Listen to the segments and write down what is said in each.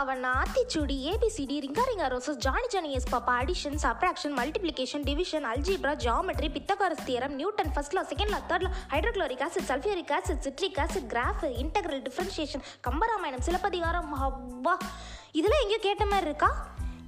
அவன் Aathichoodi A B C D ring a ring a roses Johnny Johnny yes papa addition subtraction multiplication division algebra geometry Pythagoras theorem Newton first law second law third law hydrochloric acid sulphuric acid citric acid graph integral differentiation Kambaramayanam Silappathikaram அவ்வா. இதெல்லாம் எங்கேயோ கேட்ட மாதிரி இருக்கா?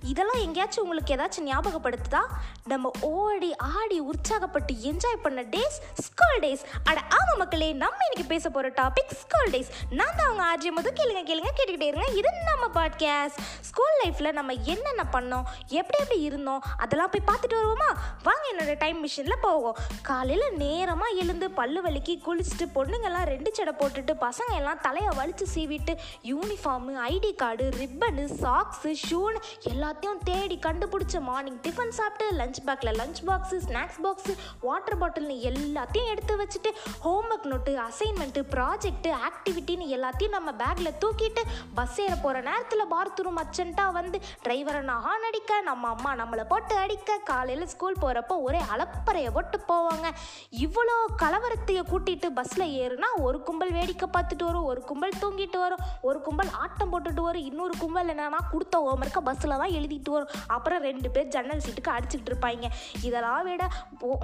இதெல்லாம் எங்கேயாச்சும் உங்களுக்கு ஏதாச்சும் ஞாபகப்படுத்துதா? நம்ம ஓடி ஆடி உற்சாகப்பட்டு என்ஜாய் பண்ண டேஸ் ஸ்கூல் டேஸ் அட ஆமா மக்களே நம்ம இன்னைக்கு பேச போகிற டாபிக் ஸ்கூல் டேஸ் நான் தான் அவங்க ஆர்ஜி முதல் கேளுங்க கேளுங்க கேட்டுக்கிட்டே இருங்க. இது நம்ம பாட்காஸ்ட் ஸ்கூல் லைஃப்பில் நம்ம என்னென்ன பண்ணோம்? எப்படி எப்படி இருந்தோம்? அதெல்லாம் போய் பார்த்துட்டு வருவோமா? வாங்க என்னோட டைம் மிஷினில் போவோம். காலையில் நேரமாக எழுந்து பல்லு வலிக்கி குளிச்சுட்டு பொண்ணுங்கெல்லாம் ரெண்டு செடை போட்டுட்டு பசங்க எல்லாம் தலையை வலிச்சு சீவிட்டு uniform ID card ribbon socks ஷூன்னு எல்லாத்தையும் தேடி கண்டுபிடிச்ச மார்னிங் டிஃபன் சாப்பிட்டு லஞ்ச் பேக்கில் lunch box snacks box water பாட்டில்னு எல்லாத்தையும் எடுத்து வச்சுட்டு ஹோம்ஒர்க் நோட்டு அசைன்மெண்ட்டு ப்ராஜெக்ட்டு ஆக்டிவிட்டின்னு எல்லாத்தையும் நம்ம பேக்கில் தூக்கிட்டு பஸ் ஏற போகிற நேரத்தில் பாத்ரூம் அர்ஜென்ட்டாக வந்து டிரைவரை நான் ஹார்ன் அடிக்க நம்ம அம்மா நம்மளை போட்டு அடிக்க காலையில் ஸ்கூல் போகிறப்போ ஒரே அலப்பறையை போட்டு போவாங்க. இவ்வளோ கலவரத்தையை கூட்டிட்டு பஸ்ஸில் ஏறுனா ஒரு கும்பல் வேடிக்கை பார்த்துட்டு வரும் ஒரு கும்பல் தூங்கிட்டு வரும் ஒரு கும்பல் ஆட்டம் போட்டுட்டு வரும் இன்னொரு கும்பல் என்னன்னா கொடுத்த ஹோம்ஒர்க்கை பஸ்ஸில் தான் எழுதிட்டு வரும். அப்புறம் ரெண்டு பேர் ஜன்னல் சீட்டுக்கு அடிச்சுக்கிட்டு இருப்பாங்க. இதெல்லாம் விட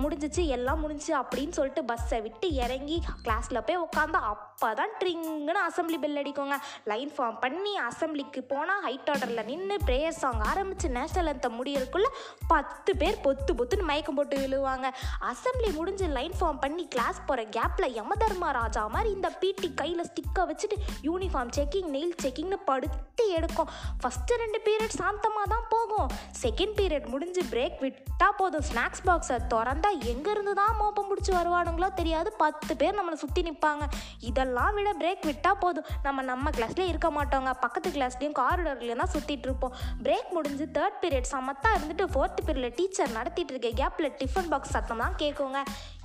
முடிஞ்சிச்சு எல்லாம் முடிஞ்சுச்சு அப்படின்னு சொல்லிட்டு பஸ்ஸை விட்டு இறங்கி கிளாஸில் போய் உட்காந்து அப்போ தான் ட்ரிங்குன்னு அசம்பிளி பெல் அடிக்குங்க. லைன் ஃபார்ம் பண்ணி அசம்பிளிக்கு போனால் ஹைட் ஆர்டரில் நின்று ப்ரேயர் சாங் ஆரம்பித்து நேஷனல் அந்த முடியறதுக்குள்ள பத்து பேர் பொத்து பொத்துன்னு மயக்கம் போட்டு விழுவாங்க. அசம்பிளி முடிஞ்சு லைன் ஃபார்ம் பண்ணி கிளாஸ் போகிற கேப்பில் யமதர்மா ராஜா மாதிரி இந்த பிடி கையில் ஸ்டிக்கை வச்சுட்டு யூனிஃபார்ம் செக்கிங் நெயில் செக்கிங்னு படுத்து எடுக்கும். ஃபஸ்ட்டு ரெண்டு பீரியட் சாந்தமாக தான் போகும் செகண்ட் பீரியட் முடிஞ்சு பிரேக் விட்டா போதும். ஸ்நாக்ஸ் பாக்ஸை திறந்தா எங்கேருந்து தான் மோப்பம் பிடிச்சி வருவானுங்களோ தெரியாது. பத்து பேர் நம்மளை சுற்றி நிற்பாங்க இதெல்லாம் விட பிரேக் விட்டால் போதும். நம்ம நம்ம கிளாஸ்லேயே இருக்க மாட்டோங்க. பக்கத்து கிளாஸ்லேயும் காரிடர்லேயும் தான் சுற்றிட்டு இருப்போம். பிரேக் முடிஞ்சு தேர்ட் பீரியட் சமத்தா இருந்துட்டு ஃபோர்த் பீரியடில் டீச்சர் நடத்திட்டு இருக்க கேப்பில் டிஃபன் பாக்ஸ் சத்தம் தான் கேட்குங்க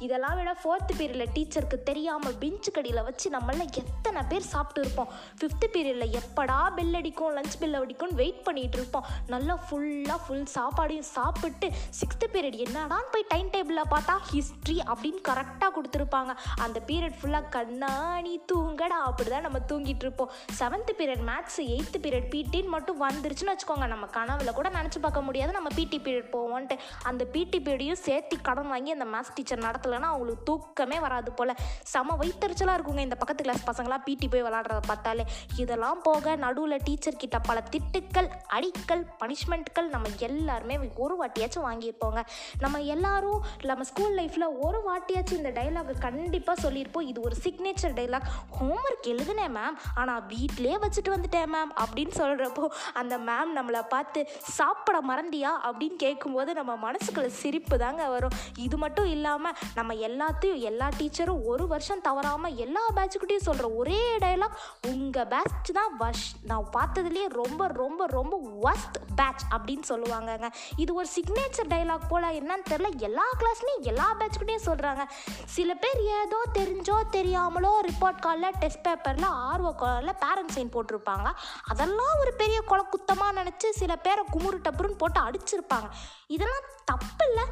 இதெல்லாம் விட ஃபோர்த் பீரியடில் டீச்சருக்கு தெரியாமல் பெஞ்சு கடியில் வச்சு நம்மள எத்தனை பேர் சாப்பிட்டு இருப்போம். ஃபிஃப்த் பீரியடில் எப்படா பெல் அடிக்கும் லஞ்ச் பெல் அடிக்கும்னு வெயிட் பண்ணிகிட்டு இருப்போம். நல்லா ஃபுல்லாக ஃபுல் சாப்பாடையும் சாப்பிட்டு சிக்ஸ்த் பீரியட் என்னடான்னு போய் டைம் டேபிளில் பார்த்தா ஹிஸ்ட்ரி அப்படின்னு கரெக்டாக கொடுத்துருப்பாங்க. அந்த பீரியட் ஃபுல்லாக கண்ணாணி தூங்கடா அப்படி தான் நம்ம தூங்கிட்டு இருப்போம். Seventh period maths eighth period பிடின்னு மட்டும் வந்துருச்சுன்னு வச்சுக்கோங்க. நம்ம கனவுல கூட நினச்சி பார்க்க முடியாது. நம்ம பிடி பீரியட் போவோன்ட்டு அந்த பிடி பீரியடையும் சேர்த்து கடன் வாங்கி அந்த மேத்ஸ் டீச்சர் நடத்தலைன்னா அவங்களுக்கு தூக்கமே வராது போல். செம வயிற்றுச்சலாக இருக்குங்க இந்த பக்கத்து கிளாஸ் பசங்களாம் பிடி போய் விளாட்றத பார்த்தாலே. இதெல்லாம் போக நடுவில் டீச்சர் கிட்ட பல திட்டுக்கள் அடிக்கல் பனிஷ்மெண்ட்கள் நம்ம எல்லாருமே ஒரு வாட்டியாச்சும் வாங்கியிருப்போங்க. நம்ம எல்லாரும் நம்ம ஸ்கூல் லைஃப்பில் ஒரு வாட்டியாச்சும் இந்த டைலாக் கண்டிப்பாக சொல்லியிருப்போம். இது ஒரு சிக்னேச்சர் டைலாக் ஹோம்ஒர்க் எழுதுனேன் மேம் ஆனால் வீட்டிலே வச்சுட்டு வந்துட்டேன் மேம் அப்படின்னு சொல்கிறப்போ அந்த மேம் நம்மளை பார்த்து சாப்பிட மறந்தியா? அப்படின்னு கேட்கும்போது நம்ம மனசுக்குள்ள சிரிப்பு தாங்க வரும். இது மட்டும் இல்லாமல் நம்ம எல்லாத்தையும் எல்லா டீச்சரும் ஒரு வருஷம் தவறாமல் எல்லா பேட்சுக்கிட்டையும் சொல்கிற ஒரே டைலாக் உங்கள் பேட்ச் தான் வஷ் நான் பார்த்ததுலேயே ரொம்ப ரொம்ப ரொம்ப ஒஸ்ட் பேட்ச் அப்படின்னு சொல்லுவாங்கங்க. இது ஒரு சிக்னேச்சர் டைலாக் போல் என்னன்னு தெரில எல்லா கிளாஸ்லேயும் எல்லா பேட்ச்கிட்டையும் சொல்கிறாங்க சில பேர் ஏதோ தெரிஞ்சோ தெரியாமலோ ரிப்போர்ட் காலில் டெஸ்ட் பேப்பரில் ஆர்வ காலில் பேரண்ட் சைன் போட்டிருப்பாங்க. அதெல்லாம் ஒரு பெரிய குலக்குத்தமாக குத்தமாக நினச்சி சில பேரை குமுறு டப்புருன்னு போட்டு அடிச்சிருப்பாங்க. இதெல்லாம் தப்பு இல்லை.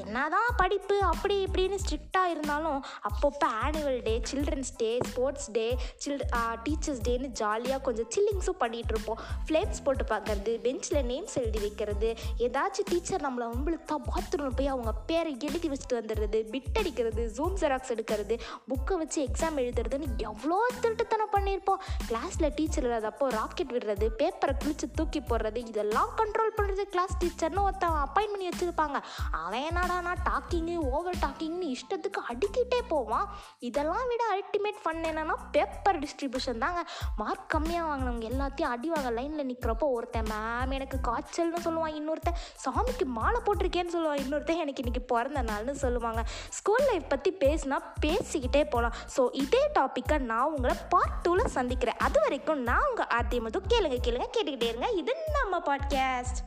என்னதான் படிப்பு அப்படி இப்படின்னு ஸ்ட்ரிக்டாக இருந்தாலும் அப்பப்போ annual day children's day sports day child teachers டேன்னு ஜாலியாக கொஞ்சம் சில்லிங்ஸும் பண்ணிகிட்டு இருப்போம். ஃப்ளேம்ஸ் போட்டு பார்க்கறது பெஞ்சில் நேம்ஸ் எழுதி வைக்கிறது ஏதாச்சும் டீச்சர் நம்மளை வம்பிழுத்தா பாத்ரூமில் போய் அவங்க பேரை எழுதி வச்சுட்டு வந்துடுறது பிட் அடிக்கிறது ஜூம் ஜெராக்ஸ் எடுக்கிறது புக்கை வச்சு எக்ஸாம் எழுதுறதுன்னு எவ்வளோ திருட்டுத்தனம் பண்ணியிருப்போம் கிளாஸில் டீச்சர் இல்லாதப்போ ராக்கெட் விடுறது பேப்பரை கிழிச்சு தூக்கி போடுறது இதெல்லாம் கண்ட்ரோல் பண்ணுறது கிளாஸ் டீச்சர்னு ஒருத்தன் அப்பாயின் பண்ணி வச்சுருப்பாங்க. அவன் நான் டாக்கிங்கு ஓவர் டாக்கிங்னு இஷ்டத்துக்கு அடிக்கிட்டே போவான் இதெல்லாம் விட அல்டிமேட் ஃபன் என்னென்னா பேப்பர் டிஸ்ட்ரிபியூஷன் தாங்க. மார்க் கம்மியாக வாங்கினவங்க எல்லாத்தையும் அடி வாங்க லைனில் நிற்கிறப்போ ஒருத்தன் மேம் எனக்கு காய்ச்சல்னு சொல்லுவான். இன்னொருத்தன் சாமிக்கு மாலை போட்டிருக்கேன்னு சொல்லுவான். இன்னொருத்தன் எனக்கு இன்றைக்கி பிறந்த நாள்னு சொல்லுவாங்க. ஸ்கூல் லைஃப் பற்றி பேசினா பேசிக்கிட்டே போகலாம் ஸோ இதே டாப்பிக்கை நான் உங்களை பார்ட் டூவில் சந்திக்கிறேன். அது வரைக்கும் நான் உங்கள் ஆர்த்தி மது கேளுங்க கேளுங்க கேட்டுக்கிட்டே இருங்க. இது நம்ம பாட்காஸ்ட்